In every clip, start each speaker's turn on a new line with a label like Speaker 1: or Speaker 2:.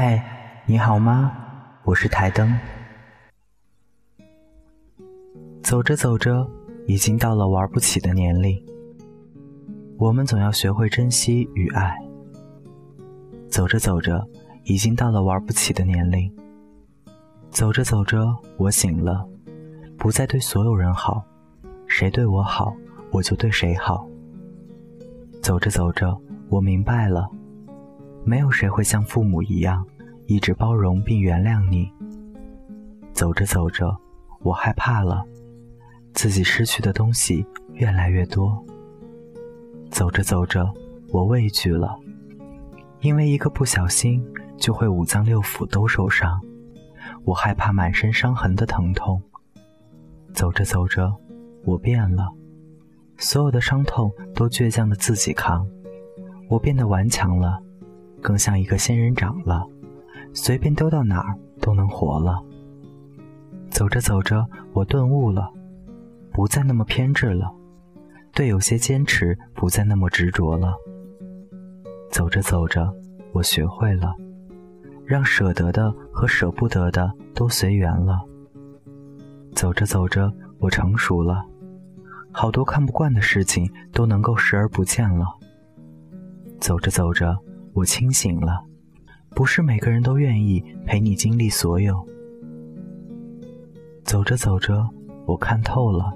Speaker 1: 嗨，你好吗？我是台灯。走着走着，已经到了玩不起的年龄。我们总要学会珍惜与爱。走着走着，已经到了玩不起的年龄。走着走着，我醒了，不再对所有人好，谁对我好，我就对谁好。走着走着，我明白了，没有谁会像父母一样，一直包容并原谅你。走着走着，我害怕了。自己失去的东西越来越多。走着走着，我畏惧了，因为一个不小心就会五脏六腑都受伤。我害怕满身伤痕的疼痛。走着走着，我变了，所有的伤痛都倔强的自己扛。我变得顽强了，更像一个仙人掌了，随便丢到哪儿都能活了。走着走着，我顿悟了。不再那么偏执了，对有些坚持不再那么执着了。走着走着，我学会了，让舍得的和舍不得的都随缘了。走着走着，我成熟了，好多看不惯的事情都能够视而不见了。走着走着，我清醒了，不是每个人都愿意陪你经历所有。走着走着，我看透了。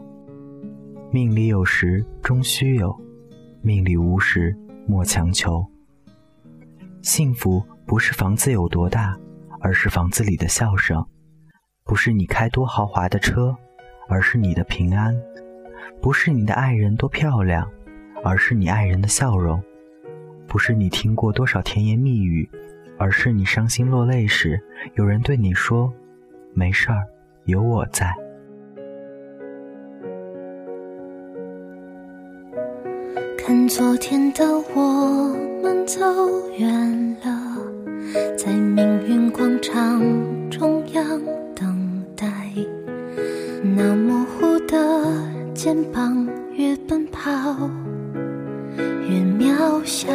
Speaker 1: 命里有时终须有，命里无时莫强求。幸福不是房子有多大，而是房子里的笑声；不是你开多豪华的车，而是你的平安；不是你的爱人多漂亮，而是你爱人的笑容；不是你听过多少甜言蜜语，而是你伤心落泪时，有人对你说：“没事儿，有我在。”
Speaker 2: 看昨天的我们走远了，在命运广场中央等待。那模糊的肩膀，越奔跑越渺小。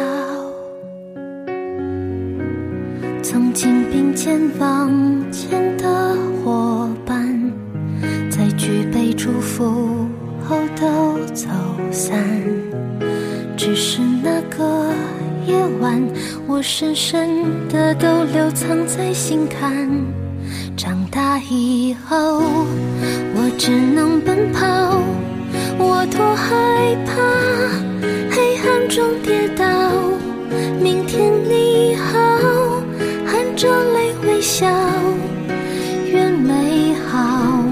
Speaker 2: 曾经并肩往前的伙伴，在举杯祝福后都走散。只是那个夜晚，我深深的都留藏在心坎。长大以后，我只能奔跑，我多害怕黑暗中跌倒。明天你好，含着泪微笑，越美好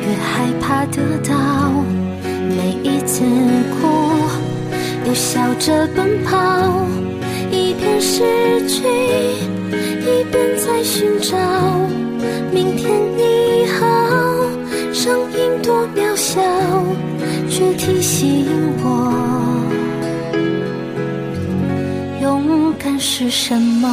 Speaker 2: 越害怕得到，每一次哭。又笑着奔跑，一边失去，一边在寻找。明天你好，声音多渺小，却提醒是什么。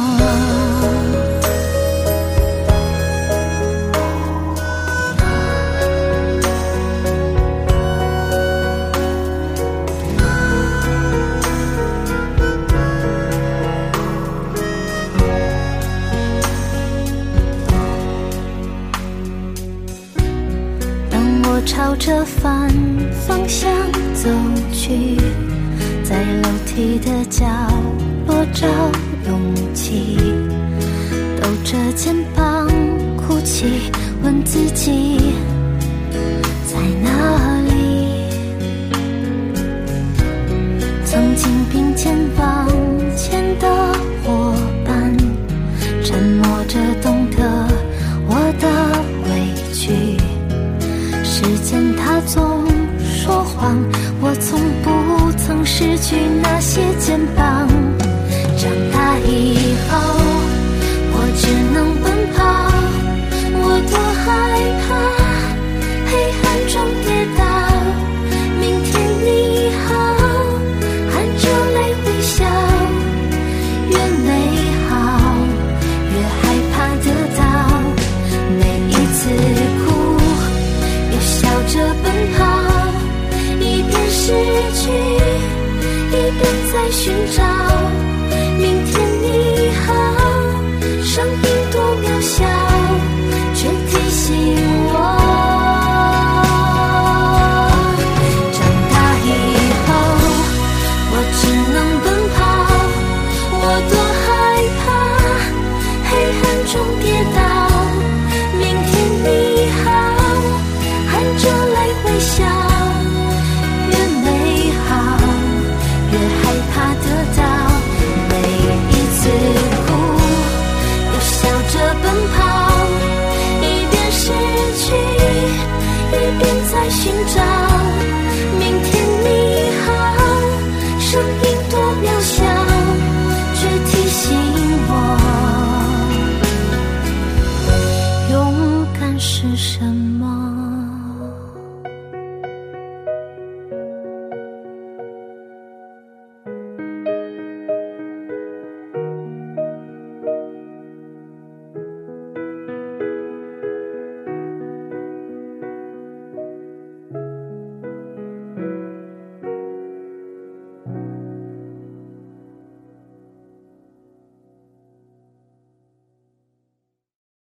Speaker 2: 当我朝着反方向走去，在楼梯的角落找勇气，抖着肩膀哭泣，问自己在哪里。曾经并肩往前的伙伴，沉默着懂得我的委屈。时间它总说谎，我从不曾失去那些肩膀。以后我只能奔跑我多害怕黑暗中跌倒明天你好含着泪微笑越美好越害怕得到每一次哭又笑着奔跑一边失去一边在寻找。